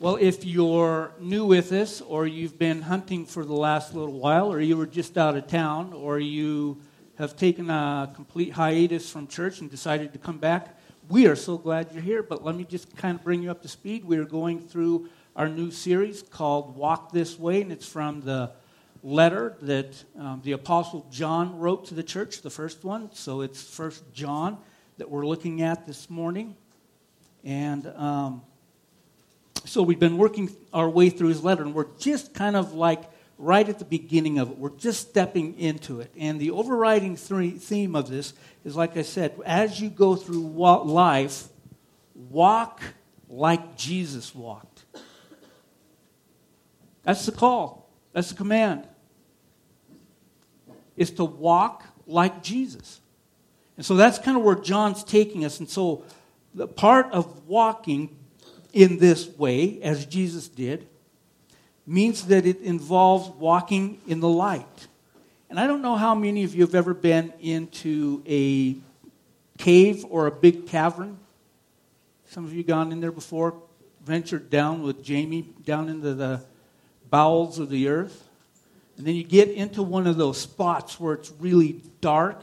Well, if you're new with us, or you've been hunting for the last little while, or you were just out of town, or you have taken a complete hiatus from church and decided to come back, we are so glad you're here. But let me just kind of bring you up to speed. We are going through our new series called Walk This Way, and it's from the letter that um, the Apostle John wrote to the church, the first one. So it's First John that we're looking at this morning. And um, so we've been working our way through his letter, and we're just kind of like right at the beginning of it. We're just stepping into it. And the overriding theme of this is, like I said, as you go through life, walk like Jesus walked. That's the call, that's the command. Is to walk like Jesus. And so that's kind of where John's taking us. And so the part of walking in this way, as Jesus did, means that it involves walking in the light. And I don't know how many of you have ever been into a cave or a big cavern. Some of you gone in there before, ventured down with Jamie down into the bowels of the earth. And then you get into one of those spots where it's really dark.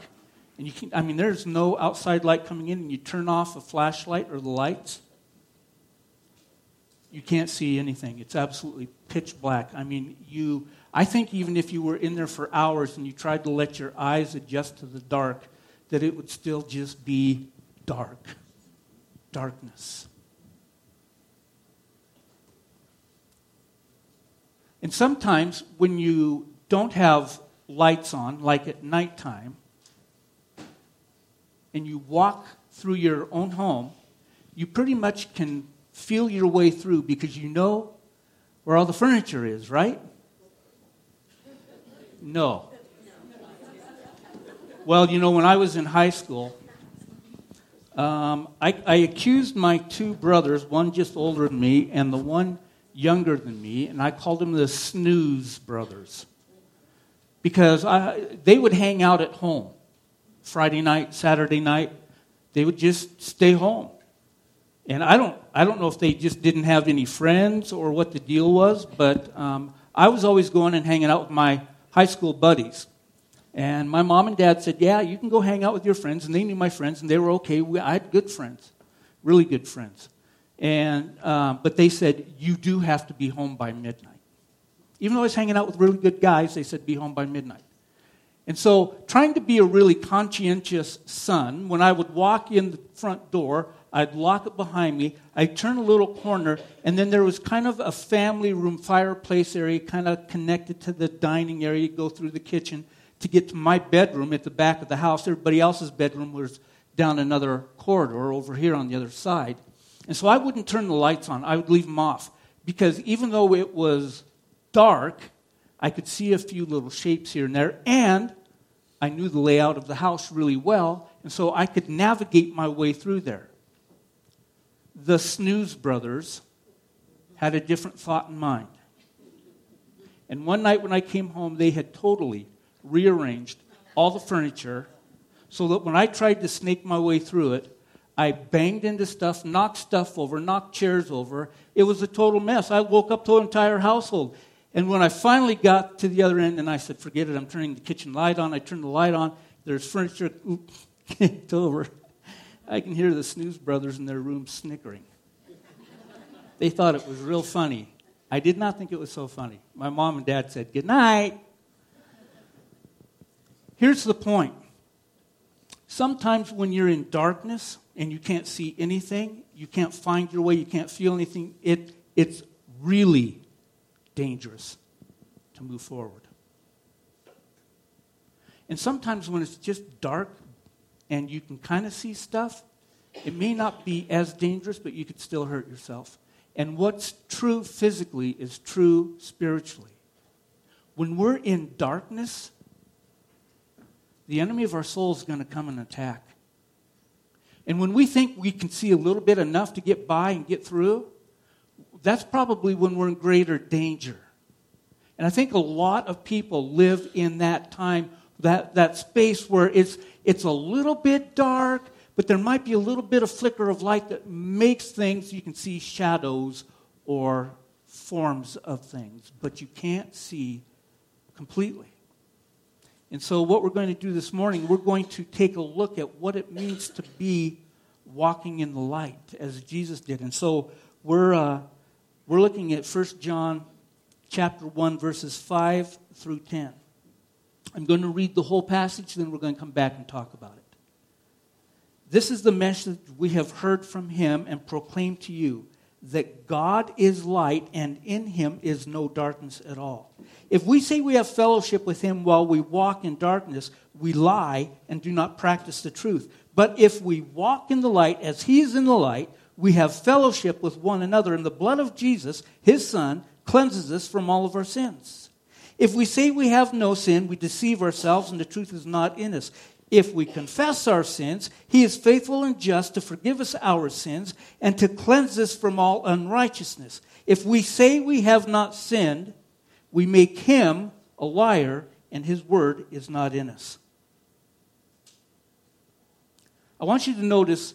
And you can, I mean, there's no outside light coming in, and you turn off a flashlight or the lights you can't see anything. It's absolutely pitch black. I mean, you I think even if you were in there for hours and you tried to let your eyes adjust to the dark, that it would still just be dark. Darkness. And sometimes when you don't have lights on, like at nighttime, and you walk through your own home, you pretty much can feel your way through because you know where all the furniture is, right? No. Well, you know, when I was in high school, um, I, I, accused my two brothers, one just older than me and the one younger than me, and I called them the snooze brothers. Because I, they would hang out at home Friday night, Saturday night. They would just stay home. And I don't, I don't know if they just didn't have any friends or what the deal was, but um, I was always going and hanging out with my high school buddies. And my mom and dad said, Yeah, you can go hang out with your friends. And they knew my friends, and they were okay. We, I had good friends, really good friends. And, um, but they said, You do have to be home by midnight. Even though I was hanging out with really good guys, they said, Be home by midnight. And so, trying to be a really conscientious son, when I would walk in the front door, I'd lock it behind me. I'd turn a little corner, and then there was kind of a family room fireplace area, kind of connected to the dining area. You go through the kitchen to get to my bedroom at the back of the house. Everybody else's bedroom was down another corridor over here on the other side. And so I wouldn't turn the lights on, I would leave them off. Because even though it was dark, I could see a few little shapes here and there, and I knew the layout of the house really well, and so I could navigate my way through there the snooze brothers had a different thought in mind. And one night when I came home, they had totally rearranged all the furniture so that when I tried to snake my way through it, I banged into stuff, knocked stuff over, knocked chairs over. It was a total mess. I woke up the entire household. And when I finally got to the other end and I said, forget it, I'm turning the kitchen light on, I turned the light on, there's furniture, kicked over. I can hear the Snooze brothers in their room snickering. they thought it was real funny. I did not think it was so funny. My mom and dad said, Good night. Here's the point. Sometimes when you're in darkness and you can't see anything, you can't find your way, you can't feel anything, it, it's really dangerous to move forward. And sometimes when it's just dark, and you can kind of see stuff, it may not be as dangerous, but you could still hurt yourself. And what's true physically is true spiritually. When we're in darkness, the enemy of our soul is going to come and attack. And when we think we can see a little bit enough to get by and get through, that's probably when we're in greater danger. And I think a lot of people live in that time, that, that space where it's, it's a little bit dark, but there might be a little bit of flicker of light that makes things, you can see shadows or forms of things, but you can't see completely. And so, what we're going to do this morning, we're going to take a look at what it means to be walking in the light as Jesus did. And so, we're, uh, we're looking at 1 John chapter 1, verses 5 through 10. I'm going to read the whole passage, then we're going to come back and talk about it. This is the message we have heard from him and proclaimed to you that God is light and in him is no darkness at all. If we say we have fellowship with him while we walk in darkness, we lie and do not practice the truth. But if we walk in the light as he is in the light, we have fellowship with one another, and the blood of Jesus, his son, cleanses us from all of our sins. If we say we have no sin, we deceive ourselves, and the truth is not in us. If we confess our sins, he is faithful and just to forgive us our sins and to cleanse us from all unrighteousness. If we say we have not sinned, we make him a liar, and his word is not in us. I want you to notice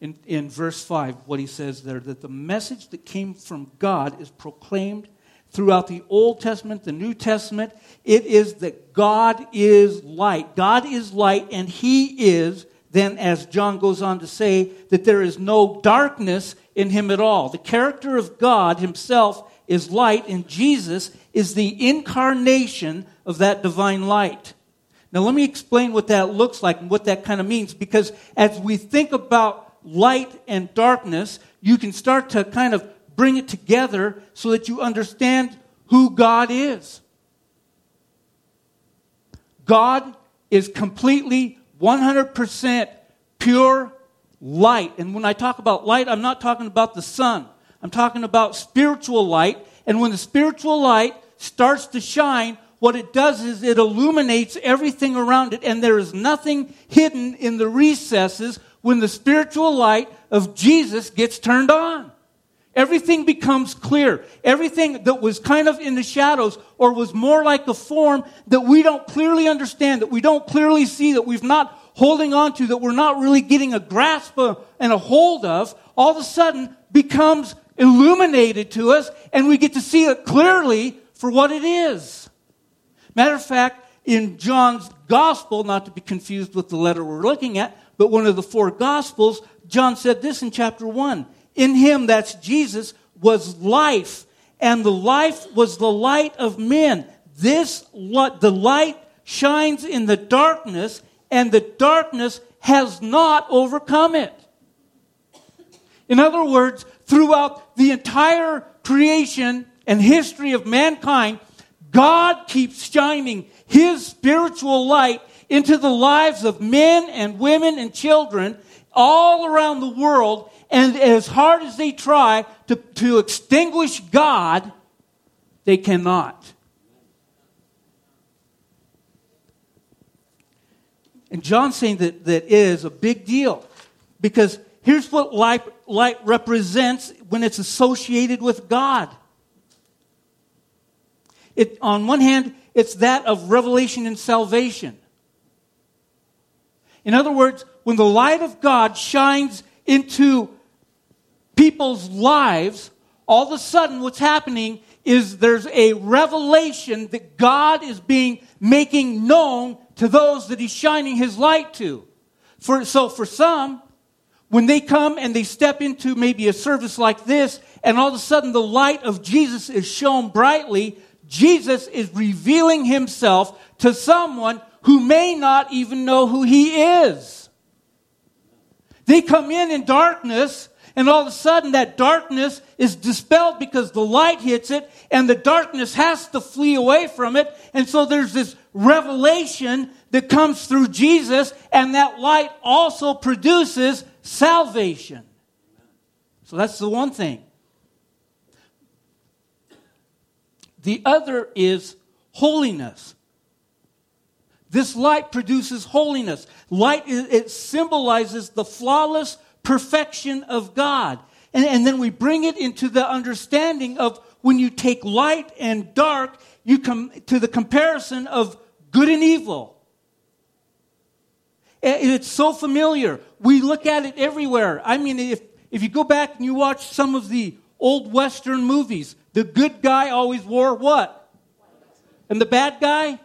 in, in verse 5 what he says there that the message that came from God is proclaimed throughout the Old Testament, the New Testament. It is that God is light. God is light, and he is, then, as John goes on to say, that there is no darkness in him at all. The character of God himself is light, and Jesus is the incarnation of that divine light. Now, let me explain what that looks like and what that kind of means, because as we think about light and darkness, you can start to kind of bring it together so that you understand who God is. God is completely 100% pure light. And when I talk about light, I'm not talking about the sun. I'm talking about spiritual light. And when the spiritual light starts to shine, what it does is it illuminates everything around it, and there is nothing hidden in the recesses when the spiritual light of Jesus gets turned on. Everything becomes clear. Everything that was kind of in the shadows or was more like a form that we don't clearly understand, that we don't clearly see, that we've not holding on to, that we're not really getting a grasp of and a hold of, all of a sudden becomes illuminated to us and we get to see it clearly for what it is. Matter of fact, in John's gospel, not to be confused with the letter we're looking at, but one of the four gospels, John said this in chapter 1. In him, that's Jesus, was life, and the life was the light of men. This, the light shines in the darkness, and the darkness has not overcome it. In other words, throughout the entire creation and history of mankind, God keeps shining His spiritual light into the lives of men and women and children all around the world. And as hard as they try to, to extinguish God, they cannot. And John's saying that that is a big deal because here's what light, light represents when it's associated with God. It, on one hand, it's that of revelation and salvation. In other words, when the light of God shines into people's lives, all of a sudden what's happening is there's a revelation that God is being making known to those that he's shining his light to. For, so for some, when they come and they step into maybe a service like this, and all of a sudden the light of Jesus is shown brightly, Jesus is revealing himself to someone who may not even know who he is. They come in in darkness, and all of a sudden that darkness is dispelled because the light hits it, and the darkness has to flee away from it. And so there's this revelation that comes through Jesus, and that light also produces salvation. So that's the one thing. The other is holiness. This light produces holiness. Light, it symbolizes the flawless perfection of God. And, and then we bring it into the understanding of when you take light and dark, you come to the comparison of good and evil. Eh, it's so familiar. We look at it everywhere. I mean, if, if you go back and you watch some of the old Western movies. The good guy always wore what? And the bad guy?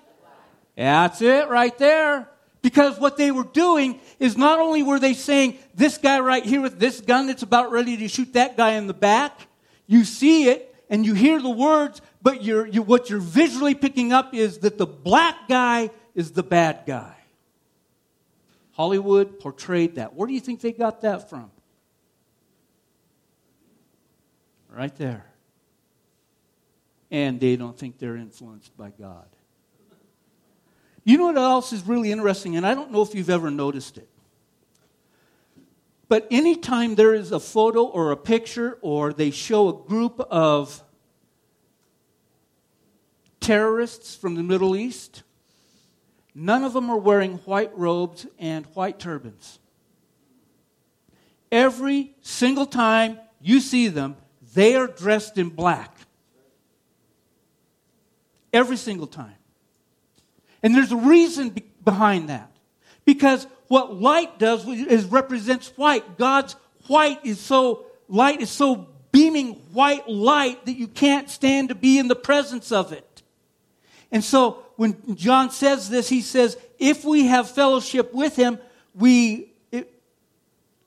That's it right there. Because what they were doing is not only were they saying, this guy right here with this gun that's about ready to shoot that guy in the back, you see it and you hear the words, but you're, you, what you're visually picking up is that the black guy is the bad guy. Hollywood portrayed that. Where do you think they got that from? Right there. And they don't think they're influenced by God. You know what else is really interesting, and I don't know if you've ever noticed it. But anytime there is a photo or a picture, or they show a group of terrorists from the Middle East, none of them are wearing white robes and white turbans. Every single time you see them, they are dressed in black. Every single time. And there's a reason be- behind that. Because what light does is represents white. God's white is so, light is so beaming white light that you can't stand to be in the presence of it. And so when John says this, he says, if we have fellowship with him, we,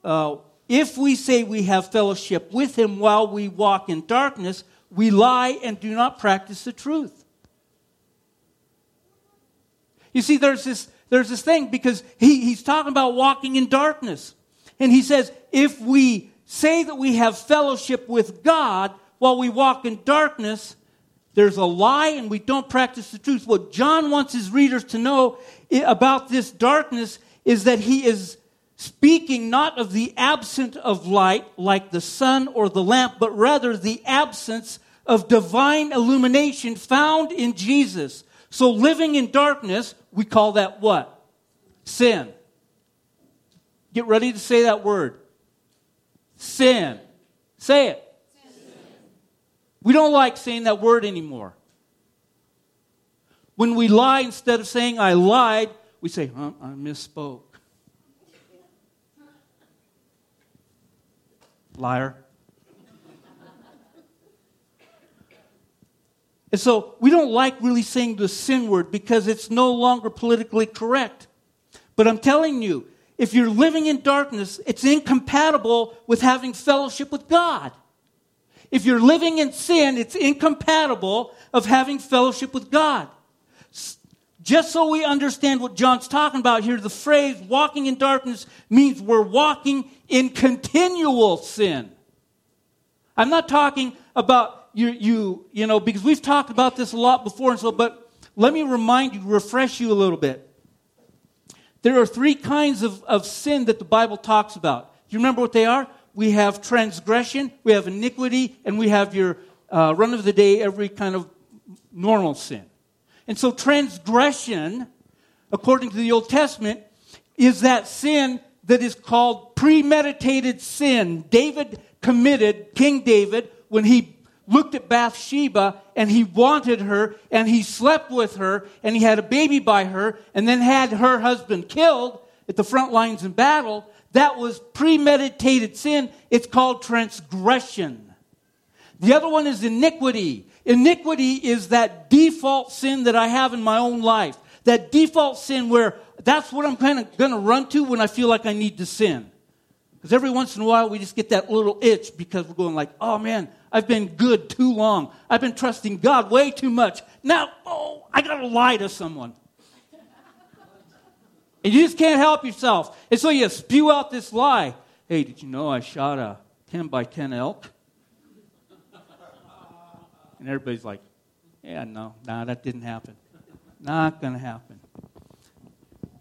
uh, if we say we have fellowship with him while we walk in darkness, we lie and do not practice the truth. You see, there's this, there's this thing because he, he's talking about walking in darkness. And he says, if we say that we have fellowship with God while we walk in darkness, there's a lie and we don't practice the truth. What John wants his readers to know about this darkness is that he is speaking not of the absence of light like the sun or the lamp, but rather the absence of divine illumination found in Jesus. So living in darkness, we call that what? Sin. Get ready to say that word. Sin. Say it. Sin. We don't like saying that word anymore. When we lie, instead of saying I lied, we say, huh, I misspoke. Liar. And so we don't like really saying the sin word because it's no longer politically correct. But I'm telling you, if you're living in darkness, it's incompatible with having fellowship with God. If you're living in sin, it's incompatible of having fellowship with God. Just so we understand what John's talking about here, the phrase walking in darkness means we're walking in continual sin. I'm not talking about you, you, you know, because we've talked about this a lot before, and so, but let me remind you, refresh you a little bit. There are three kinds of, of sin that the Bible talks about. Do you remember what they are? We have transgression, we have iniquity, and we have your uh, run of the day, every kind of normal sin. And so, transgression, according to the Old Testament, is that sin that is called premeditated sin. David committed, King David, when he looked at Bathsheba and he wanted her and he slept with her and he had a baby by her and then had her husband killed at the front lines in battle, that was premeditated sin. It's called transgression. The other one is iniquity. Iniquity is that default sin that I have in my own life. That default sin where that's what I'm kind of going to run to when I feel like I need to sin. Because every once in a while we just get that little itch because we're going like, oh man, I've been good too long. I've been trusting God way too much. Now, oh, I got to lie to someone. And you just can't help yourself. And so you spew out this lie. Hey, did you know I shot a 10 by 10 elk? And everybody's like, yeah, no, no, that didn't happen. Not going to happen.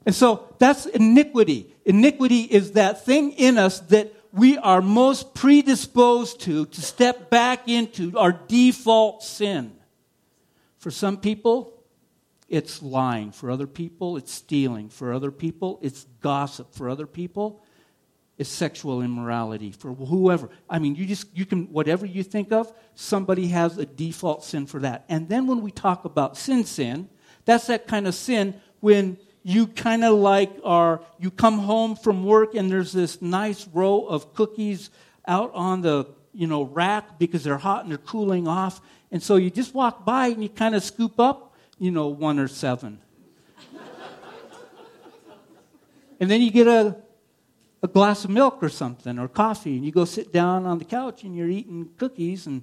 And so that's iniquity. Iniquity is that thing in us that we are most predisposed to, to step back into our default sin. For some people, it's lying. For other people, it's stealing. For other people, it's gossip. For other people, it's sexual immorality. For whoever. I mean, you just, you can, whatever you think of, somebody has a default sin for that. And then when we talk about sin, sin, that's that kind of sin when you kind of like are, you come home from work and there's this nice row of cookies out on the you know rack because they're hot and they're cooling off. And so you just walk by and you kind of scoop up, you know, one or seven. and then you get a, a glass of milk or something or coffee and you go sit down on the couch and you're eating cookies and,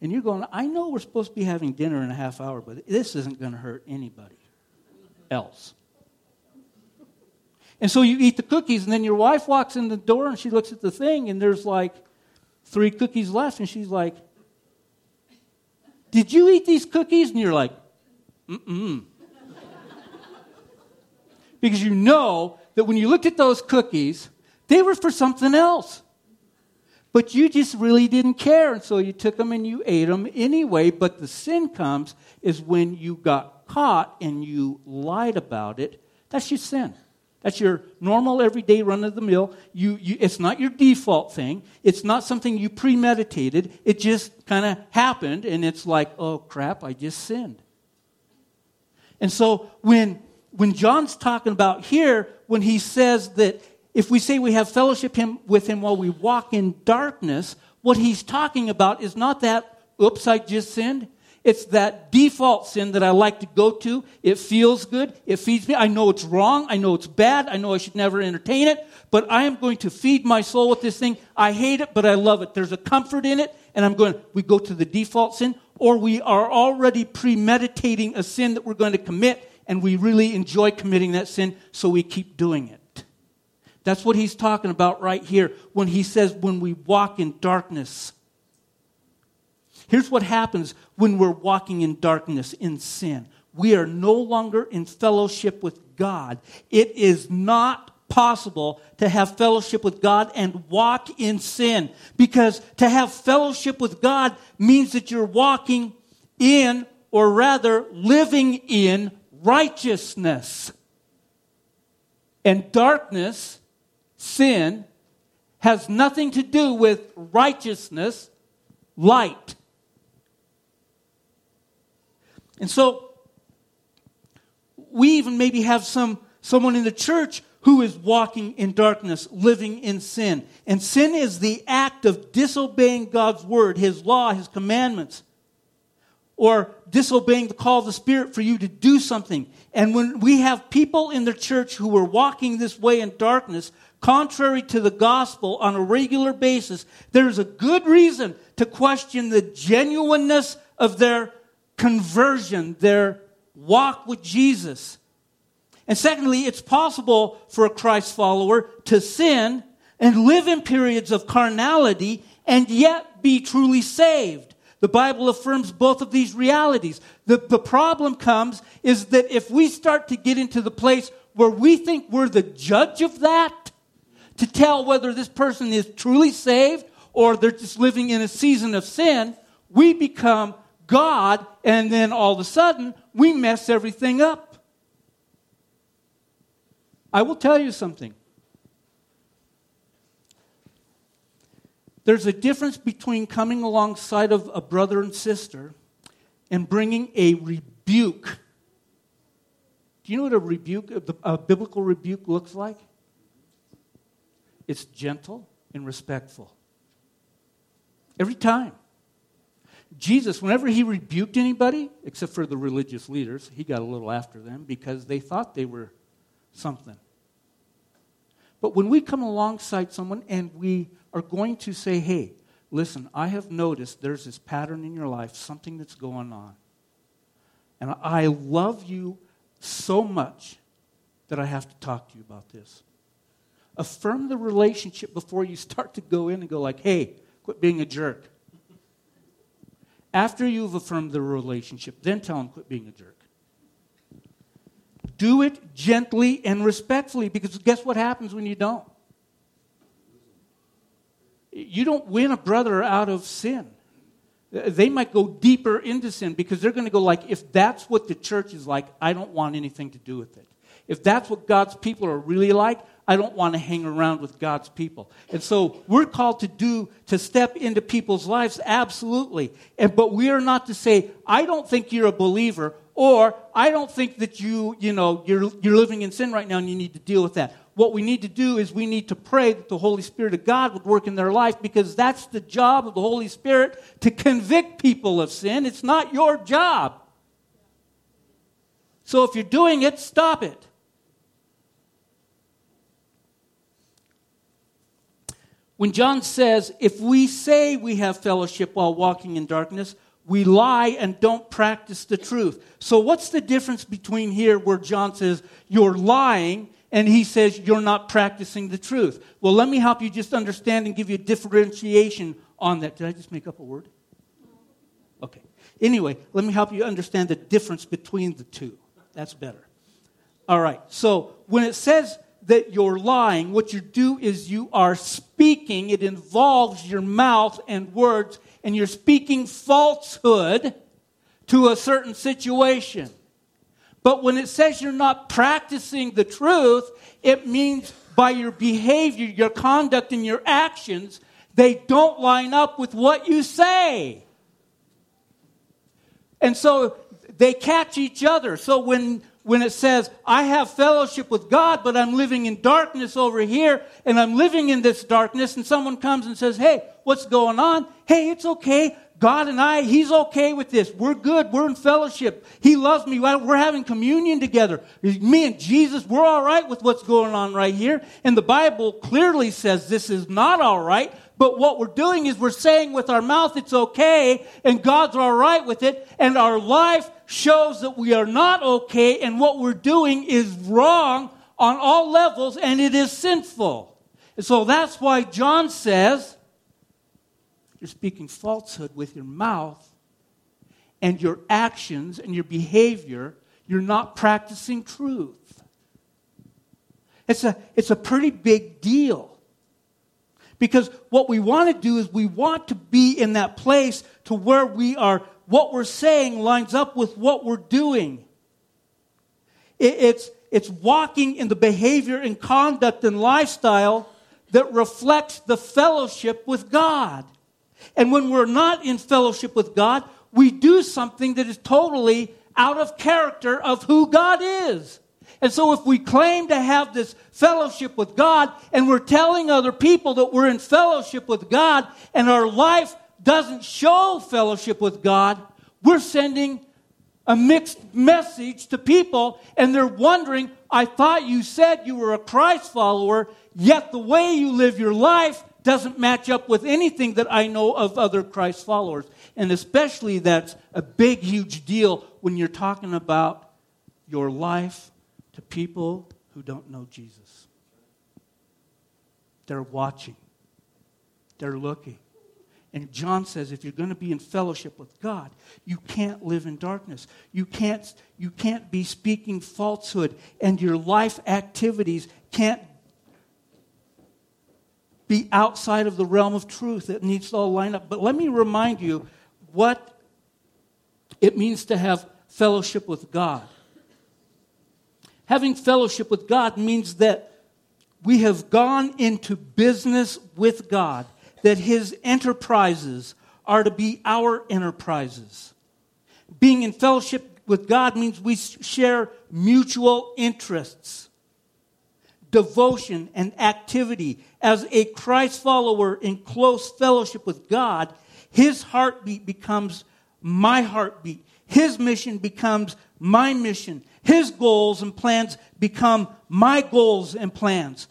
and you're going, I know we're supposed to be having dinner in a half hour, but this isn't going to hurt anybody else. And so you eat the cookies, and then your wife walks in the door and she looks at the thing, and there's like three cookies left, and she's like, Did you eat these cookies? And you're like, Mm-mm. because you know that when you looked at those cookies, they were for something else. But you just really didn't care, and so you took them and you ate them anyway. But the sin comes is when you got caught and you lied about it. That's your sin. That's your normal, everyday run of the mill. You, you, it's not your default thing. It's not something you premeditated. It just kind of happened, and it's like, oh crap, I just sinned. And so when, when John's talking about here, when he says that if we say we have fellowship him, with him while we walk in darkness, what he's talking about is not that, oops, I just sinned. It's that default sin that I like to go to. It feels good. It feeds me. I know it's wrong. I know it's bad. I know I should never entertain it. But I am going to feed my soul with this thing. I hate it, but I love it. There's a comfort in it. And I'm going, we go to the default sin, or we are already premeditating a sin that we're going to commit, and we really enjoy committing that sin, so we keep doing it. That's what he's talking about right here when he says, when we walk in darkness. Here's what happens when we're walking in darkness, in sin. We are no longer in fellowship with God. It is not possible to have fellowship with God and walk in sin. Because to have fellowship with God means that you're walking in, or rather, living in righteousness. And darkness, sin, has nothing to do with righteousness, light. And so we even maybe have some someone in the church who is walking in darkness, living in sin. And sin is the act of disobeying God's word, his law, his commandments, or disobeying the call of the Spirit for you to do something. And when we have people in the church who are walking this way in darkness, contrary to the gospel on a regular basis, there's a good reason to question the genuineness of their conversion, their walk with Jesus. And secondly, it's possible for a Christ follower to sin and live in periods of carnality and yet be truly saved. The Bible affirms both of these realities. The, the problem comes is that if we start to get into the place where we think we're the judge of that, to tell whether this person is truly saved or they're just living in a season of sin, we become God, and then all of a sudden, we mess everything up. I will tell you something. There's a difference between coming alongside of a brother and sister and bringing a rebuke. Do you know what a rebuke, a biblical rebuke looks like? It's gentle and respectful. Every time. Jesus, whenever he rebuked anybody, except for the religious leaders, he got a little after them because they thought they were something. But when we come alongside someone and we are going to say, hey, listen, I have noticed there's this pattern in your life, something that's going on. And I love you so much that I have to talk to you about this. Affirm the relationship before you start to go in and go like, hey, quit being a jerk. After you've affirmed the relationship, then tell him quit being a jerk. Do it gently and respectfully because guess what happens when you don't? You don't win a brother out of sin. They might go deeper into sin because they're going to go like, if that's what the church is like, I don't want anything to do with it. If that's what God's people are really like, I don't want to hang around with God's people. And so we're called to do, to step into people's lives, absolutely. And, but we are not to say, I don't think you're a believer, or I don't think that you, you know, you're, you're living in sin right now and you need to deal with that. what we need to do is we need to pray that the Holy Spirit of God would work in their life because that's the job of the Holy Spirit to convict people of sin. It's not your job. So if you're doing it, stop it. When John says, if we say we have fellowship while walking in darkness, we lie and don't practice the truth. So, what's the difference between here where John says you're lying and he says you're not practicing the truth? Well, let me help you just understand and give you a differentiation on that. Did I just make up a word? Okay. Anyway, let me help you understand the difference between the two. That's better. All right. So, when it says that you're lying, what you do is you are speaking, it involves your mouth and words and you're speaking falsehood to a certain situation. But when it says you're not practicing the truth, it means by your behavior, your conduct, and your actions, they don't line up with what you say. And so they catch each other. So when when it says, I have fellowship with God, but I'm living in darkness over here, and I'm living in this darkness, and someone comes and says, Hey, what's going on? Hey, it's okay. God and I, He's okay with this. We're good. We're in fellowship. He loves me. We're having communion together. Me and Jesus, we're all right with what's going on right here. And the Bible clearly says this is not all right. But what we're doing is we're saying with our mouth it's okay, and God's all right with it, and our life shows that we are not okay, and what we're doing is wrong on all levels, and it is sinful. And so that's why John says, you're speaking falsehood with your mouth and your actions and your behavior, you're not practicing truth. It's a, it's a pretty big deal. Because what we want to do is we want to be in that place to where we are, what we're saying lines up with what we're doing. It's, it's walking in the behavior and conduct and lifestyle that reflects the fellowship with God. And when we're not in fellowship with God, we do something that is totally out of character of who God is. And so, if we claim to have this fellowship with God and we're telling other people that we're in fellowship with God and our life doesn't show fellowship with God, we're sending a mixed message to people and they're wondering, I thought you said you were a Christ follower, yet the way you live your life doesn't match up with anything that I know of other Christ followers. And especially that's a big, huge deal when you're talking about your life to people who don't know Jesus. They're watching, they're looking. And John says if you're going to be in fellowship with God, you can't live in darkness. You can't, you can't be speaking falsehood, and your life activities can't be outside of the realm of truth. It needs to all line up. But let me remind you what it means to have fellowship with God. Having fellowship with God means that we have gone into business with God, that His enterprises are to be our enterprises. Being in fellowship with God means we share mutual interests devotion, and activity. As a Christ follower in close fellowship with God, his heartbeat becomes my heartbeat. His mission becomes my mission. His goals and plans become my goals and plans.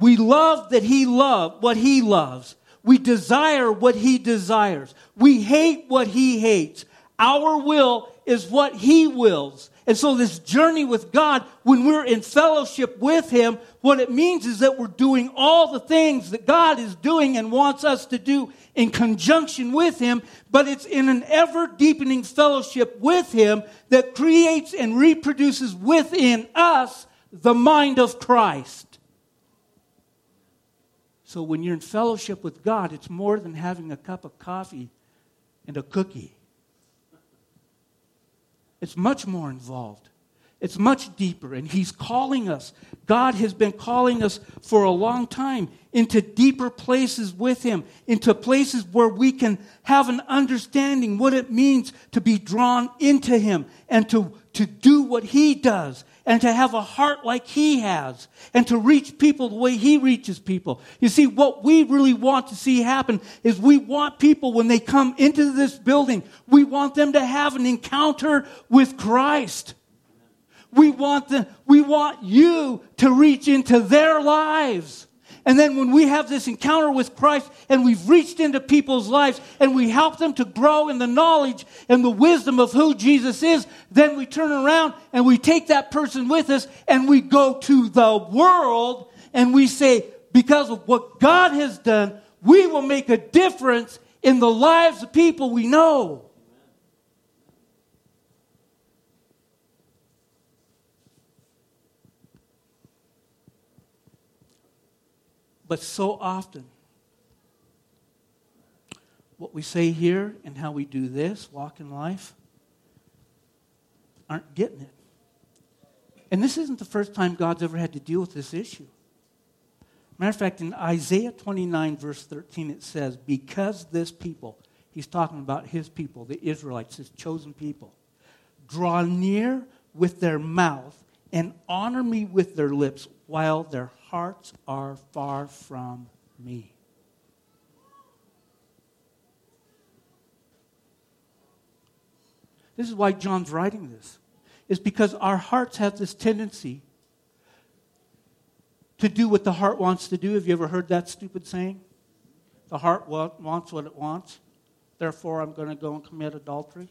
We love that he loves what he loves. We desire what he desires. We hate what he hates. Our will is what he wills. And so, this journey with God, when we're in fellowship with Him, what it means is that we're doing all the things that God is doing and wants us to do in conjunction with Him, but it's in an ever deepening fellowship with Him that creates and reproduces within us the mind of Christ. So, when you're in fellowship with God, it's more than having a cup of coffee and a cookie. It's much more involved. It's much deeper, and He's calling us. God has been calling us for a long time into deeper places with Him, into places where we can have an understanding what it means to be drawn into Him and to, to do what He does and to have a heart like He has and to reach people the way He reaches people. You see, what we really want to see happen is we want people when they come into this building, we want them to have an encounter with Christ. We want, the, we want you to reach into their lives. And then when we have this encounter with Christ and we've reached into people's lives and we help them to grow in the knowledge and the wisdom of who Jesus is, then we turn around and we take that person with us and we go to the world and we say, because of what God has done, we will make a difference in the lives of people we know. But so often, what we say here and how we do this, walk in life, aren't getting it. And this isn't the first time God's ever had to deal with this issue. Matter of fact, in Isaiah 29, verse 13, it says, Because this people, he's talking about his people, the Israelites, his chosen people, draw near with their mouth and honor me with their lips while their hearts are far from me. This is why John's writing this. Is because our hearts have this tendency to do what the heart wants to do. Have you ever heard that stupid saying? The heart wants what it wants. Therefore, I'm going to go and commit adultery.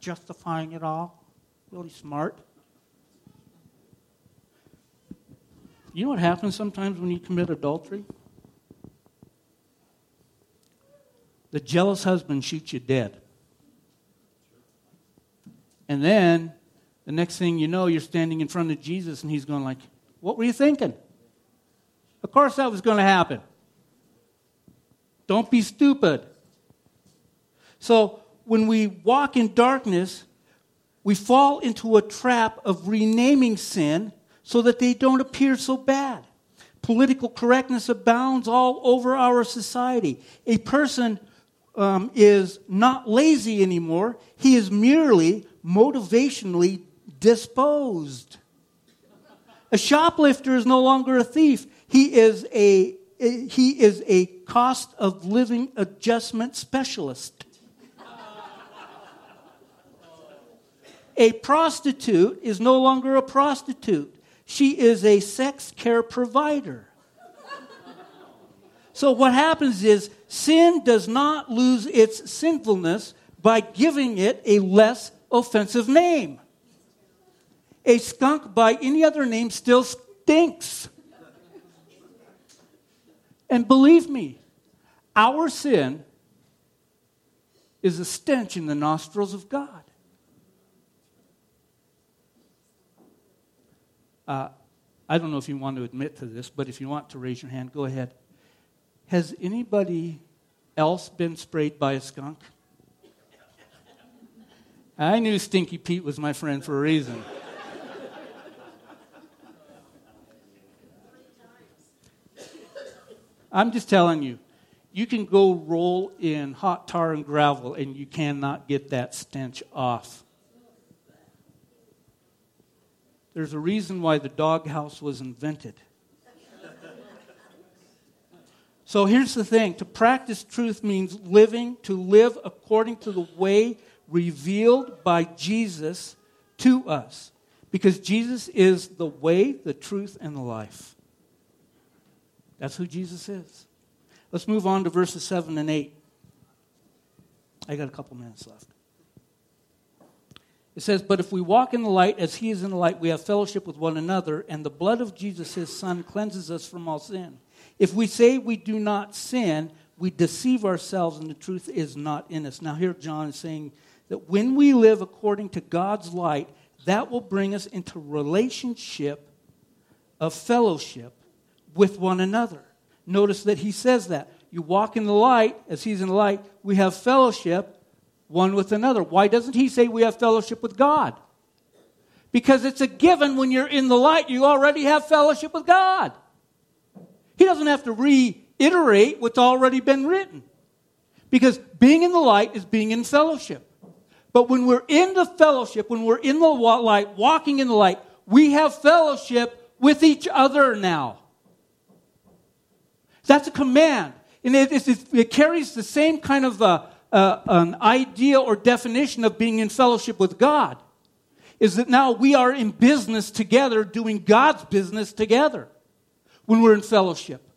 Justifying it all. Really smart. You know what happens sometimes when you commit adultery? The jealous husband shoots you dead. And then the next thing you know, you're standing in front of Jesus and he's going like, "What were you thinking?" Of course that was going to happen. Don't be stupid. So, when we walk in darkness, we fall into a trap of renaming sin so that they don't appear so bad. Political correctness abounds all over our society. A person um, is not lazy anymore, he is merely motivationally disposed. A shoplifter is no longer a thief. He is a, he is a cost of living adjustment specialist. A prostitute is no longer a prostitute. She is a sex care provider. So, what happens is sin does not lose its sinfulness by giving it a less offensive name. A skunk by any other name still stinks. And believe me, our sin is a stench in the nostrils of God. Uh, I don't know if you want to admit to this, but if you want to raise your hand, go ahead. Has anybody else been sprayed by a skunk? I knew Stinky Pete was my friend for a reason. I'm just telling you, you can go roll in hot tar and gravel and you cannot get that stench off. There's a reason why the doghouse was invented. So here's the thing to practice truth means living, to live according to the way revealed by Jesus to us. Because Jesus is the way, the truth, and the life. That's who Jesus is. Let's move on to verses 7 and 8. I got a couple minutes left. It says, But if we walk in the light as he is in the light, we have fellowship with one another, and the blood of Jesus, his son, cleanses us from all sin. If we say we do not sin, we deceive ourselves, and the truth is not in us. Now, here John is saying that when we live according to God's light, that will bring us into relationship of fellowship with one another. Notice that he says that. You walk in the light as he's in the light, we have fellowship one with another. Why doesn't he say we have fellowship with God? Because it's a given when you're in the light, you already have fellowship with God. He doesn't have to reiterate what's already been written. Because being in the light is being in fellowship. But when we're in the fellowship, when we're in the light, walking in the light, we have fellowship with each other now. That's a command. And it, it, it carries the same kind of uh, uh, an idea or definition of being in fellowship with God. Is that now we are in business together, doing God's business together when we're in fellowship.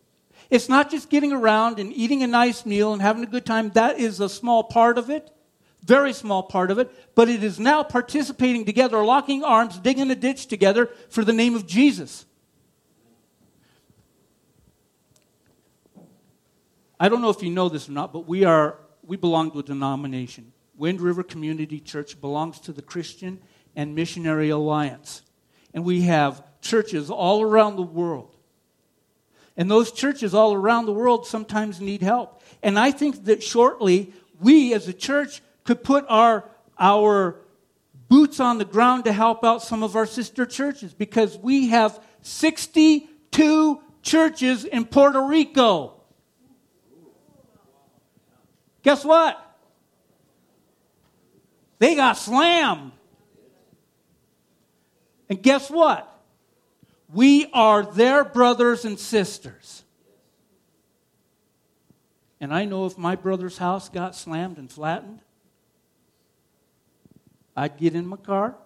It's not just getting around and eating a nice meal and having a good time. That is a small part of it, very small part of it. But it is now participating together, locking arms, digging a ditch together for the name of Jesus. I don't know if you know this or not, but we are we belong to a denomination. Wind River Community Church belongs to the Christian and Missionary Alliance. And we have churches all around the world. And those churches all around the world sometimes need help. And I think that shortly, we as a church could put our, our boots on the ground to help out some of our sister churches because we have 62 churches in Puerto Rico. Guess what? They got slammed. And guess what? We are their brothers and sisters. And I know if my brother's house got slammed and flattened, I'd get in my car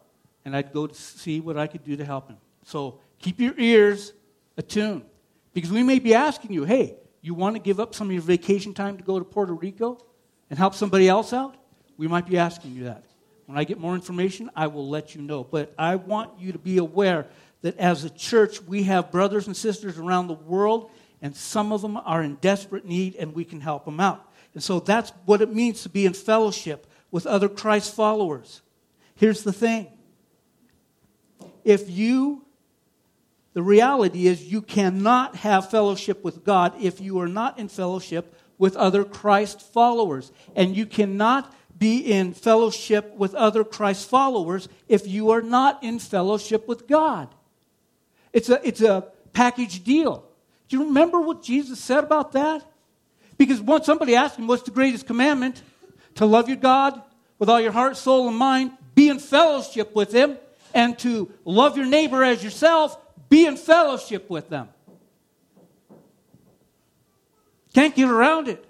and I'd go to see what I could do to help him. So keep your ears attuned because we may be asking you, hey, you want to give up some of your vacation time to go to Puerto Rico and help somebody else out? We might be asking you that. When I get more information, I will let you know. But I want you to be aware that as a church, we have brothers and sisters around the world, and some of them are in desperate need, and we can help them out. And so that's what it means to be in fellowship with other Christ followers. Here's the thing if you the reality is, you cannot have fellowship with God if you are not in fellowship with other Christ followers. And you cannot be in fellowship with other Christ followers if you are not in fellowship with God. It's a, it's a package deal. Do you remember what Jesus said about that? Because once somebody asked him, What's the greatest commandment? To love your God with all your heart, soul, and mind, be in fellowship with Him, and to love your neighbor as yourself, be in fellowship with them. Can't get around it.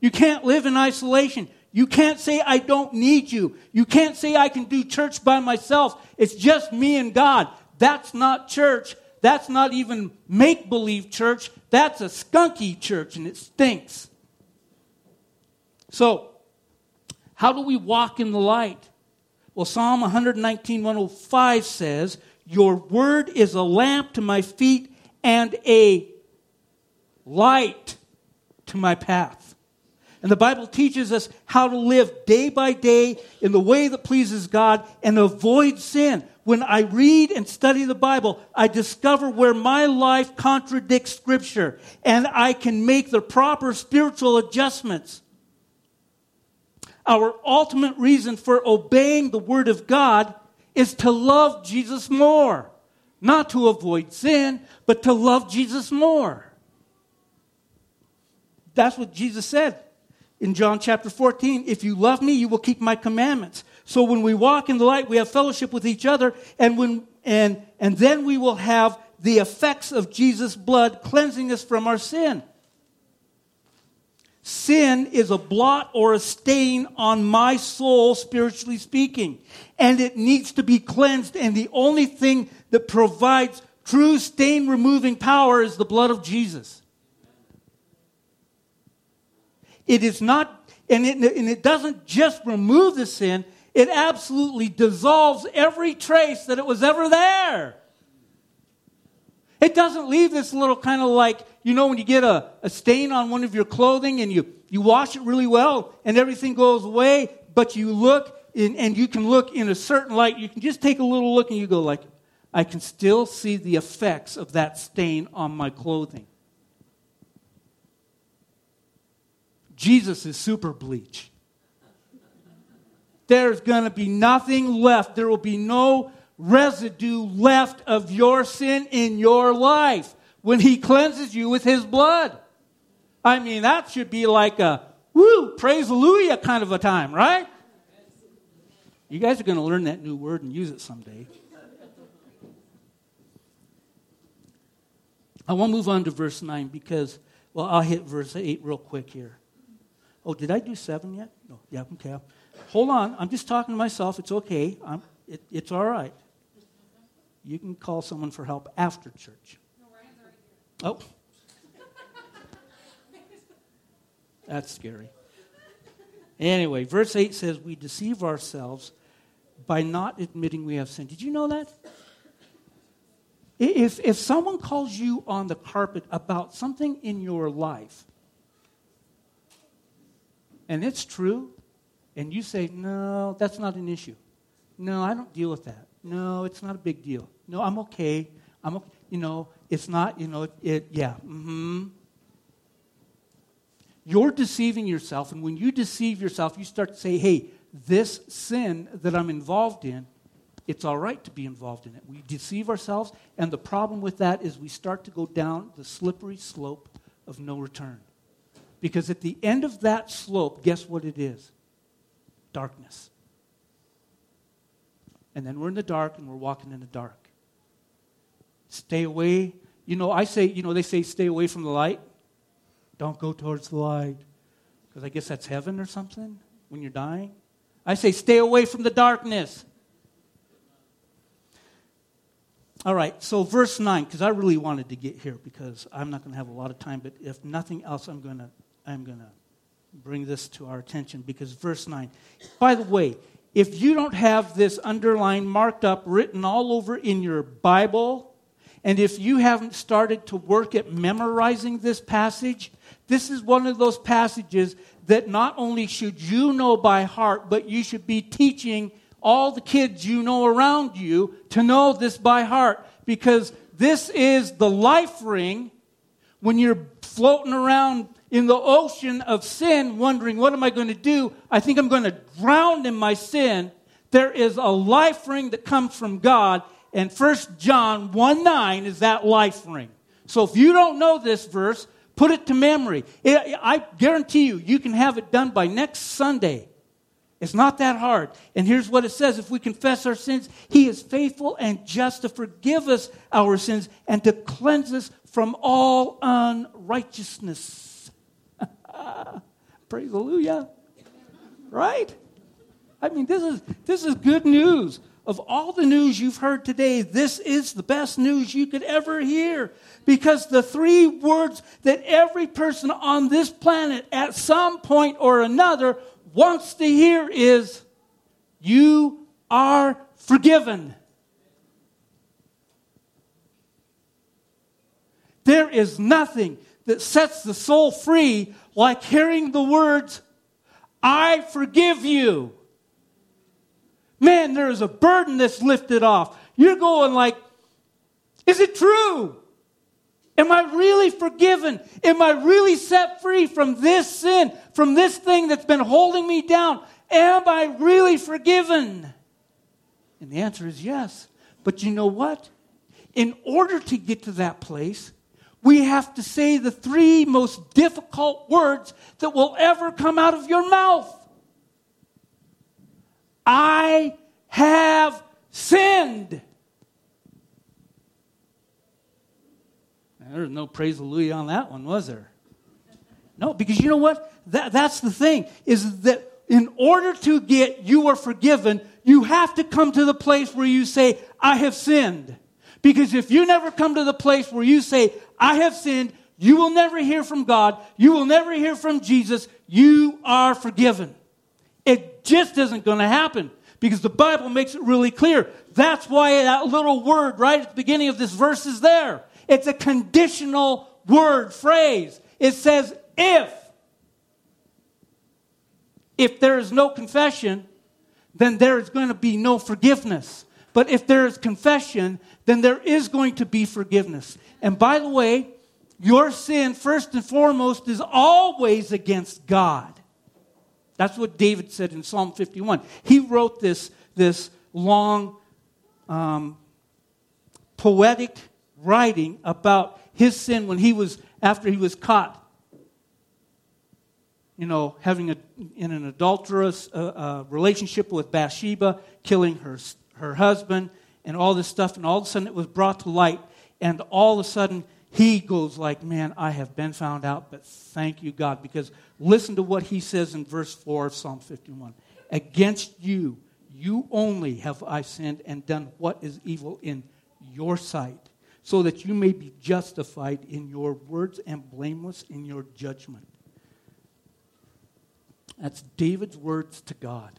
You can't live in isolation. You can't say, I don't need you. You can't say, I can do church by myself. It's just me and God. That's not church. That's not even make believe church. That's a skunky church and it stinks. So, how do we walk in the light? Well, Psalm 119, 105 says, your word is a lamp to my feet and a light to my path. And the Bible teaches us how to live day by day in the way that pleases God and avoid sin. When I read and study the Bible, I discover where my life contradicts Scripture and I can make the proper spiritual adjustments. Our ultimate reason for obeying the Word of God is to love Jesus more. Not to avoid sin, but to love Jesus more. That's what Jesus said in John chapter 14. If you love me, you will keep my commandments. So when we walk in the light, we have fellowship with each other, and when and and then we will have the effects of Jesus' blood cleansing us from our sin. Sin is a blot or a stain on my soul, spiritually speaking, and it needs to be cleansed. And the only thing that provides true stain removing power is the blood of Jesus. It is not, and it, and it doesn't just remove the sin, it absolutely dissolves every trace that it was ever there. It doesn't leave this little kind of like, you know, when you get a, a stain on one of your clothing and you, you wash it really well and everything goes away, but you look in, and you can look in a certain light. You can just take a little look and you go like, I can still see the effects of that stain on my clothing. Jesus is super bleach. there's going to be nothing left. There will be no residue left of your sin in your life when He cleanses you with His blood. I mean, that should be like a woo, praise hallelujah kind of a time, right? You guys are going to learn that new word and use it someday. I want to move on to verse 9 because, well, I'll hit verse 8 real quick here. Oh, did I do 7 yet? No. Yeah, okay. Hold on. I'm just talking to myself. It's okay. It, it's all right. You can call someone for help after church. Oh. That's scary. Anyway, verse 8 says, We deceive ourselves by not admitting we have sinned. Did you know that? If, if someone calls you on the carpet about something in your life, and it's true, and you say, No, that's not an issue. No, I don't deal with that. No, it's not a big deal. No, I'm okay. I'm okay. You know, it's not, you know, it, it yeah. Mm-hmm. You're deceiving yourself, and when you deceive yourself, you start to say, hey, this sin that I'm involved in, it's all right to be involved in it. We deceive ourselves, and the problem with that is we start to go down the slippery slope of no return. Because at the end of that slope, guess what it is? Darkness. And then we're in the dark and we're walking in the dark. Stay away. You know, I say, you know, they say stay away from the light. Don't go towards the light. Because I guess that's heaven or something when you're dying. I say, stay away from the darkness. All right, so verse 9, because I really wanted to get here because I'm not going to have a lot of time, but if nothing else, I'm going to I'm going to bring this to our attention because verse 9. By the way, if you don't have this underlined, marked up, written all over in your Bible, and if you haven't started to work at memorizing this passage, this is one of those passages that not only should you know by heart, but you should be teaching all the kids you know around you to know this by heart because this is the life ring when you're floating around in the ocean of sin wondering what am I going to do? I think I'm going to drown in my sin. There is a life ring that comes from God and 1 John 1 9 is that life ring. So if you don't know this verse, Put it to memory. I guarantee you, you can have it done by next Sunday. It's not that hard. And here's what it says if we confess our sins, He is faithful and just to forgive us our sins and to cleanse us from all unrighteousness. Praise Hallelujah. Right? I mean, this is, this is good news. Of all the news you've heard today, this is the best news you could ever hear. Because the three words that every person on this planet at some point or another wants to hear is, You are forgiven. There is nothing that sets the soul free like hearing the words, I forgive you. Man, there is a burden that's lifted off. You're going like, is it true? Am I really forgiven? Am I really set free from this sin, from this thing that's been holding me down? Am I really forgiven? And the answer is yes. But you know what? In order to get to that place, we have to say the three most difficult words that will ever come out of your mouth I have sinned. There was no praise hallelujah on that one, was there? No, because you know what? That, that's the thing, is that in order to get you are forgiven, you have to come to the place where you say, I have sinned. Because if you never come to the place where you say, I have sinned, you will never hear from God. You will never hear from Jesus. You are forgiven. It just isn't going to happen because the Bible makes it really clear. That's why that little word right at the beginning of this verse is there. It's a conditional word, phrase. It says, if. If there is no confession, then there is going to be no forgiveness. But if there is confession, then there is going to be forgiveness. And by the way, your sin, first and foremost, is always against God. That's what David said in Psalm 51. He wrote this, this long um, poetic writing about his sin when he was, after he was caught, you know, having a, in an adulterous uh, uh, relationship with Bathsheba, killing her, her husband, and all this stuff. And all of a sudden it was brought to light. And all of a sudden he goes like, man, I have been found out, but thank you, God. Because listen to what he says in verse 4 of Psalm 51. Against you, you only have I sinned and done what is evil in your sight, so that you may be justified in your words and blameless in your judgment. That's David's words to God.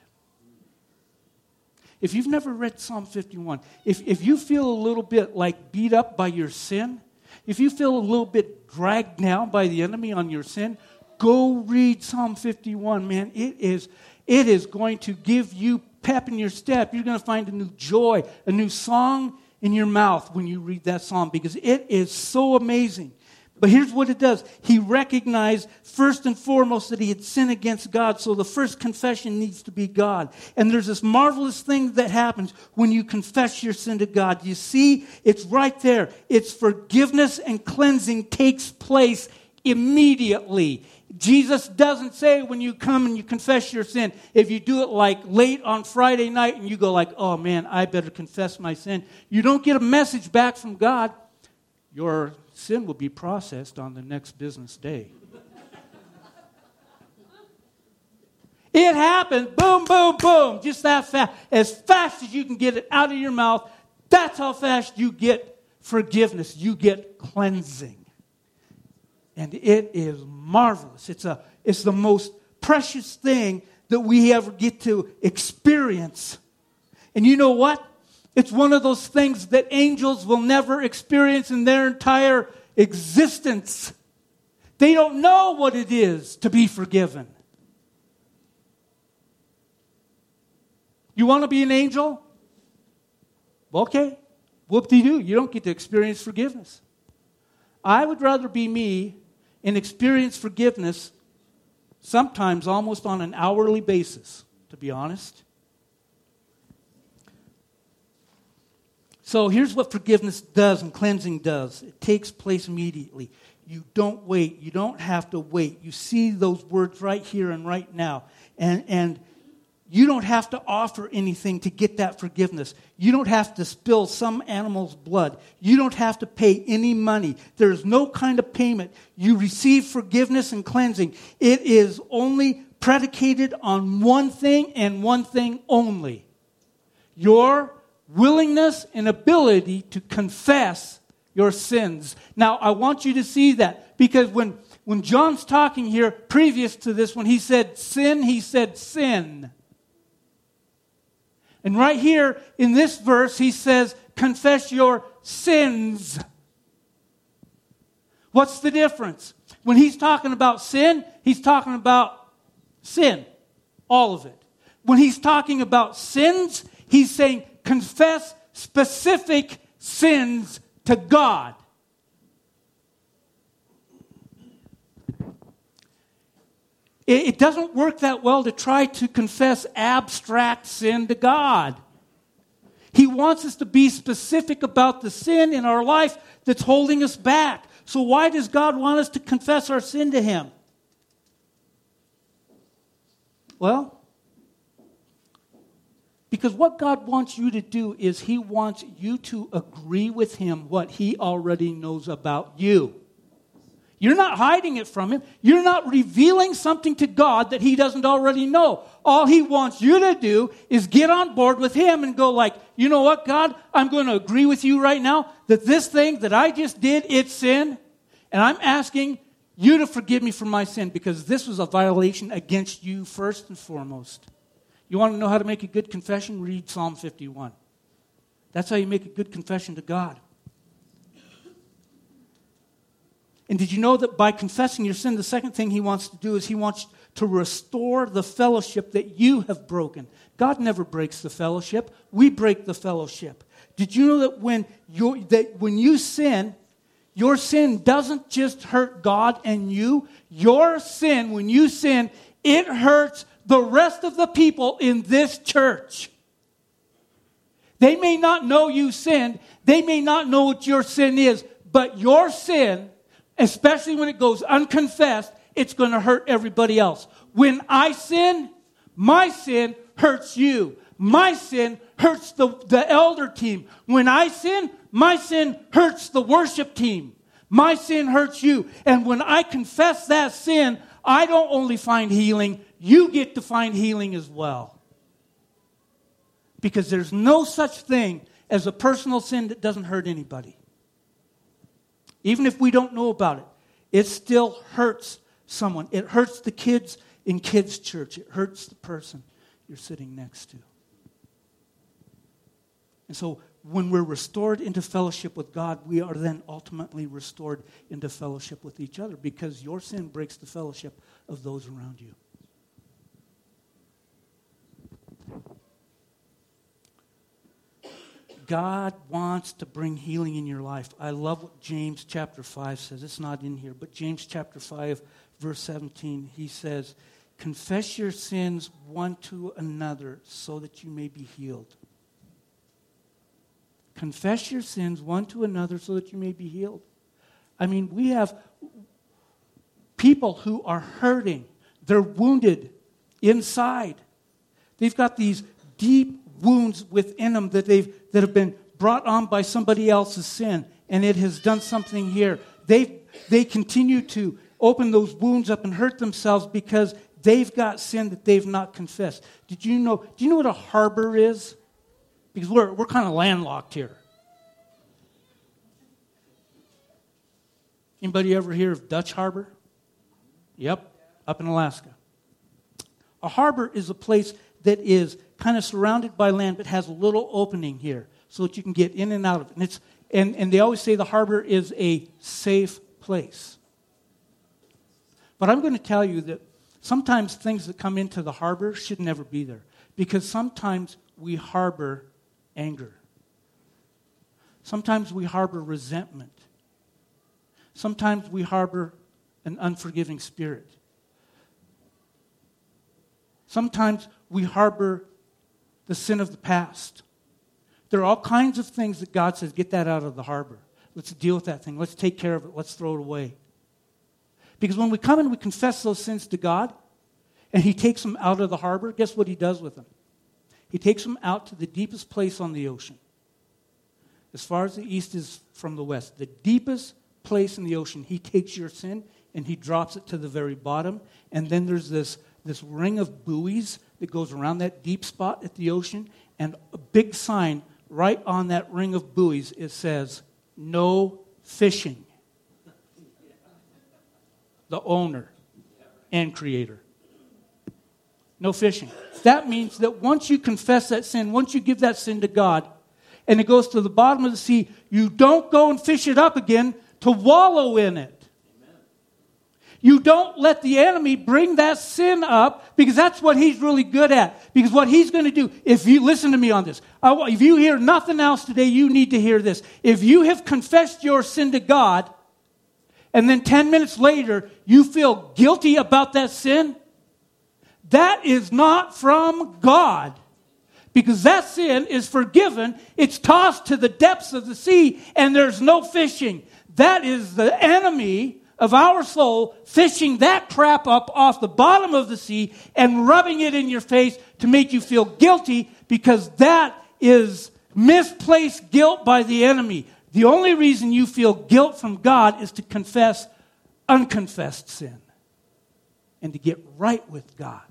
If you've never read Psalm 51, if, if you feel a little bit like beat up by your sin, if you feel a little bit dragged down by the enemy on your sin, go read Psalm 51, man. It is, it is going to give you pep in your step. You're going to find a new joy, a new song in your mouth when you read that psalm because it is so amazing. But here's what it does. He recognized first and foremost that he had sinned against God. So the first confession needs to be God. And there's this marvelous thing that happens when you confess your sin to God. You see, it's right there. It's forgiveness and cleansing takes place immediately. Jesus doesn't say when you come and you confess your sin, if you do it like late on Friday night and you go like, "Oh man, I better confess my sin." You don't get a message back from God. Your sin will be processed on the next business day. it happens, boom, boom, boom, just that fast. As fast as you can get it out of your mouth, that's how fast you get forgiveness, you get cleansing. And it is marvelous. It's, a, it's the most precious thing that we ever get to experience. And you know what? It's one of those things that angels will never experience in their entire existence. They don't know what it is to be forgiven. You want to be an angel? Okay. Whoop de doo. You don't get to experience forgiveness. I would rather be me and experience forgiveness sometimes almost on an hourly basis, to be honest. So here's what forgiveness does and cleansing does it takes place immediately. You don't wait. You don't have to wait. You see those words right here and right now. And, and you don't have to offer anything to get that forgiveness. You don't have to spill some animal's blood. You don't have to pay any money. There's no kind of payment. You receive forgiveness and cleansing. It is only predicated on one thing and one thing only your willingness and ability to confess your sins. Now, I want you to see that because when, when John's talking here previous to this, when he said sin, he said sin. And right here in this verse, he says, confess your sins. What's the difference? When he's talking about sin, he's talking about sin, all of it. When he's talking about sins, he's saying confess specific sins to God. It doesn't work that well to try to confess abstract sin to God. He wants us to be specific about the sin in our life that's holding us back. So, why does God want us to confess our sin to Him? Well, because what God wants you to do is He wants you to agree with Him what He already knows about you. You're not hiding it from Him. You're not revealing something to God that He doesn't already know. All He wants you to do is get on board with Him and go like, you know what, God? I'm going to agree with you right now that this thing that I just did, it's sin. And I'm asking you to forgive me for my sin because this was a violation against you first and foremost. You want to know how to make a good confession? Read Psalm 51. That's how you make a good confession to God. And did you know that by confessing your sin, the second thing he wants to do is he wants to restore the fellowship that you have broken. God never breaks the fellowship, we break the fellowship. Did you know that when, you that when you sin, your sin doesn't just hurt God and you? Your sin, when you sin, it hurts the rest of the people in this church. They may not know you sinned. They may not know what your sin is, but your sin, especially when it goes unconfessed, it's going to hurt everybody else. When I sin, my sin hurts you. My sin hurts the, the elder team. When I sin, my sin hurts the worship team. My sin hurts you. And when I confess that sin, I don't only find healing, you get to find healing as well. Because there's no such thing as a personal sin that doesn't hurt anybody. Even if we don't know about it, it still hurts someone. It hurts the kids in kids' church, it hurts the person you're sitting next to. And so when we're restored into fellowship with God, we are then ultimately restored into fellowship with each other because your sin breaks the fellowship of those around you. God wants to bring healing in your life. I love what James chapter 5 says. It's not in here, but James chapter 5, verse 17, he says, Confess your sins one to another so that you may be healed. Confess your sins one to another so that you may be healed. I mean, we have people who are hurting, they're wounded inside. They've got these deep wounds within them that, they've, that have been brought on by somebody else's sin, and it has done something here. They, they continue to open those wounds up and hurt themselves because they've got sin that they've not confessed. Did you know? Do you know what a harbor is? Because we're, we're kind of landlocked here. Anybody ever hear of Dutch Harbor? Yep, up in Alaska. A harbor is a place that is kind of surrounded by land but has a little opening here so that you can get in and out of it. And, it's, and, and they always say the harbor is a safe place. But I'm going to tell you that sometimes things that come into the harbor should never be there because sometimes we harbor anger. Sometimes we harbor resentment. Sometimes we harbor an unforgiving spirit. Sometimes we harbor the sin of the past. There are all kinds of things that God says, get that out of the harbor. Let's deal with that thing. Let's take care of it. Let's throw it away. Because when we come and we confess those sins to God, and He takes them out of the harbor, guess what He does with them? He takes them out to the deepest place on the ocean, as far as the east is from the west. The deepest place in the ocean, he takes your sin and he drops it to the very bottom. And then there's this, this ring of buoys that goes around that deep spot at the ocean. And a big sign right on that ring of buoys, it says, No fishing. The owner and creator. No fishing. That means that once you confess that sin, once you give that sin to God, and it goes to the bottom of the sea, you don't go and fish it up again to wallow in it. You don't let the enemy bring that sin up because that's what he's really good at. Because what he's going to do, if you listen to me on this, if you hear nothing else today, you need to hear this. If you have confessed your sin to God, and then 10 minutes later you feel guilty about that sin, that is not from God. Because that sin is forgiven, it's tossed to the depths of the sea, and there's no fishing. That is the enemy of our soul fishing that crap up off the bottom of the sea and rubbing it in your face to make you feel guilty because that is misplaced guilt by the enemy. The only reason you feel guilt from God is to confess unconfessed sin and to get right with God.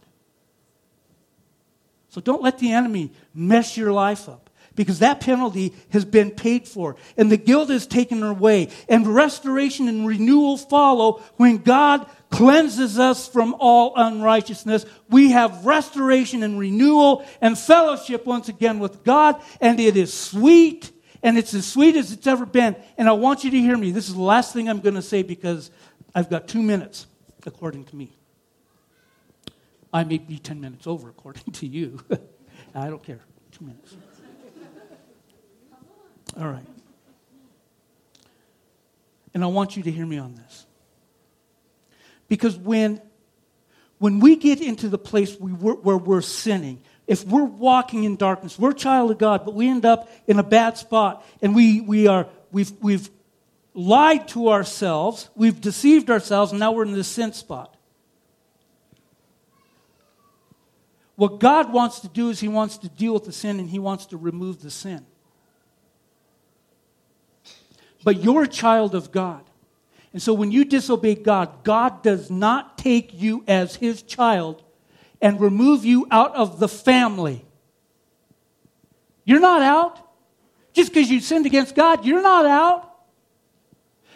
So don't let the enemy mess your life up because that penalty has been paid for and the guilt is taken away and restoration and renewal follow when God cleanses us from all unrighteousness. We have restoration and renewal and fellowship once again with God and it is sweet and it's as sweet as it's ever been. And I want you to hear me. This is the last thing I'm going to say because I've got two minutes according to me. I may be 10 minutes over, according to you. I don't care. Two minutes. All right. And I want you to hear me on this. Because when, when we get into the place we, where we're sinning, if we're walking in darkness, we're a child of God, but we end up in a bad spot and we, we are, we've, we've lied to ourselves, we've deceived ourselves, and now we're in this sin spot. What God wants to do is He wants to deal with the sin and He wants to remove the sin. But you're a child of God. And so when you disobey God, God does not take you as His child and remove you out of the family. You're not out. Just because you sinned against God, you're not out.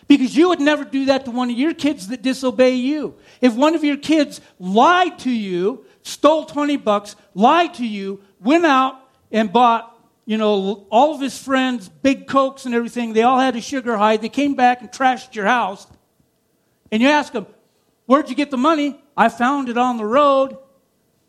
Because you would never do that to one of your kids that disobey you. If one of your kids lied to you, stole 20 bucks, lied to you, went out and bought, you know, all of his friends, big cokes and everything, they all had a sugar high, they came back and trashed your house, and you ask them, Where'd you get the money? I found it on the road.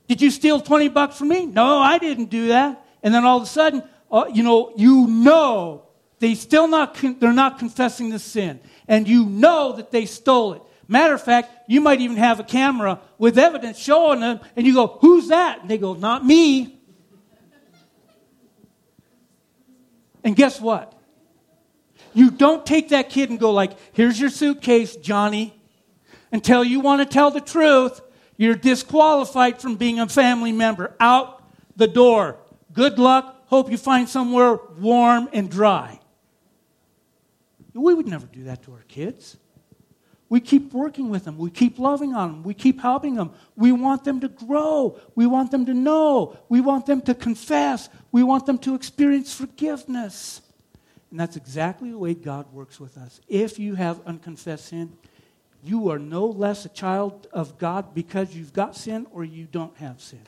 Did you steal 20 bucks from me? No, I didn't do that. And then all of a sudden, uh, you know, you know they still not, con- they're not confessing the sin. And you know that they stole it. Matter of fact, you might even have a camera with evidence showing them, and you go, Who's that? And they go, Not me. And guess what? You don't take that kid and go like, Here's your suitcase, Johnny. Until you want to tell the truth, you're disqualified from being a family member. Out the door. Good luck. Hope you find somewhere warm and dry. We would never do that to our kids. We keep working with them. We keep loving on them. We keep helping them. We want them to grow. We want them to know. We want them to confess. We want them to experience forgiveness. And that's exactly the way God works with us. If you have unconfessed sin, you are no less a child of God because you've got sin or you don't have sin.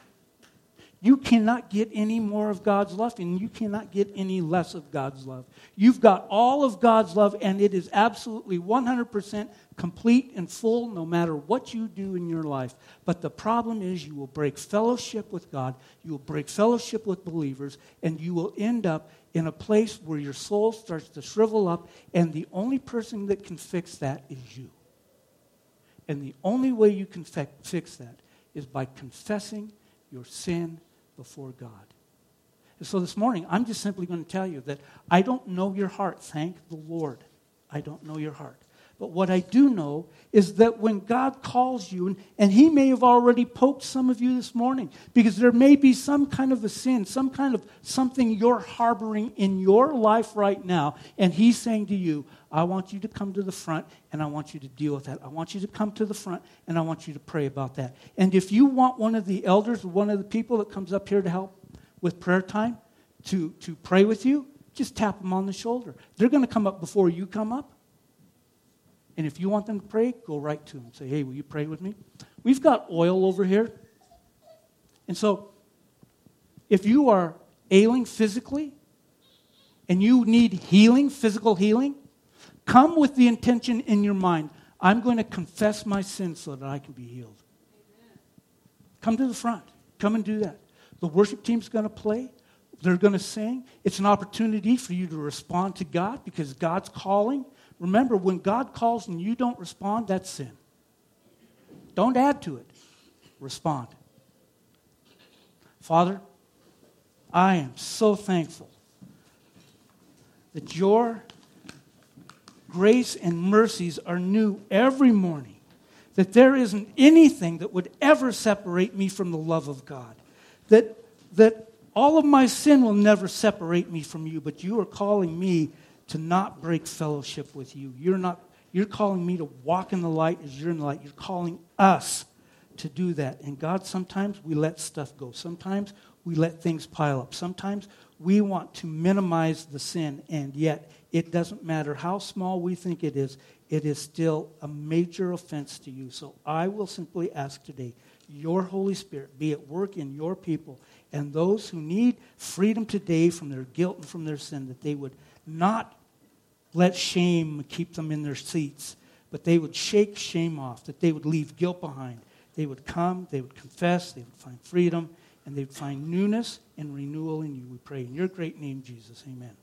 You cannot get any more of God's love, and you cannot get any less of God's love. You've got all of God's love, and it is absolutely 100% complete and full no matter what you do in your life. But the problem is, you will break fellowship with God, you will break fellowship with believers, and you will end up in a place where your soul starts to shrivel up, and the only person that can fix that is you. And the only way you can fe- fix that is by confessing your sin before God. And so this morning, I'm just simply going to tell you that I don't know your heart. Thank the Lord. I don't know your heart. But what I do know is that when God calls you, and, He may have already poked some of you this morning, because there may be some kind of a sin, some kind of something you're harboring in your life right now, and He's saying to you, I want you to come to the front and I want you to deal with that. I want you to come to the front and I want you to pray about that. And if you want one of the elders, one of the people that comes up here to help with prayer time, to, to pray with you, just tap them on the shoulder. They're going to come up before you come up. And if you want them to pray, go right to them. Say, hey, will you pray with me? We've got oil over here. And so, if you are ailing physically and you need healing, physical healing, come with the intention in your mind I'm going to confess my sins so that I can be healed. Come to the front. Come and do that. The worship team's going to play. They're going to sing. It's an opportunity for you to respond to God because God's calling. Remember, when God calls and you don't respond, that's sin. Don't add to it. Respond. Father, I am so thankful that your grace and mercies are new every morning, that there isn't anything that would ever separate me from the love of God, that, that all of my sin will never separate me from you, but you are calling me to not break fellowship with you. You're not you're calling me to walk in the light as you're in the light. You're calling us to do that. And God, sometimes we let stuff go. Sometimes we let things pile up. Sometimes we want to minimize the sin, and yet it doesn't matter how small we think it is, it is still a major offense to you. So I will simply ask today, your Holy Spirit be at work in your people and those who need freedom today from their guilt and from their sin, that they would not let shame keep them in their seats, but they would shake shame off, that they would leave guilt behind. They would come, they would confess, they would find freedom, and they would find newness and renewal in you. We pray in your great name, Jesus. Amen.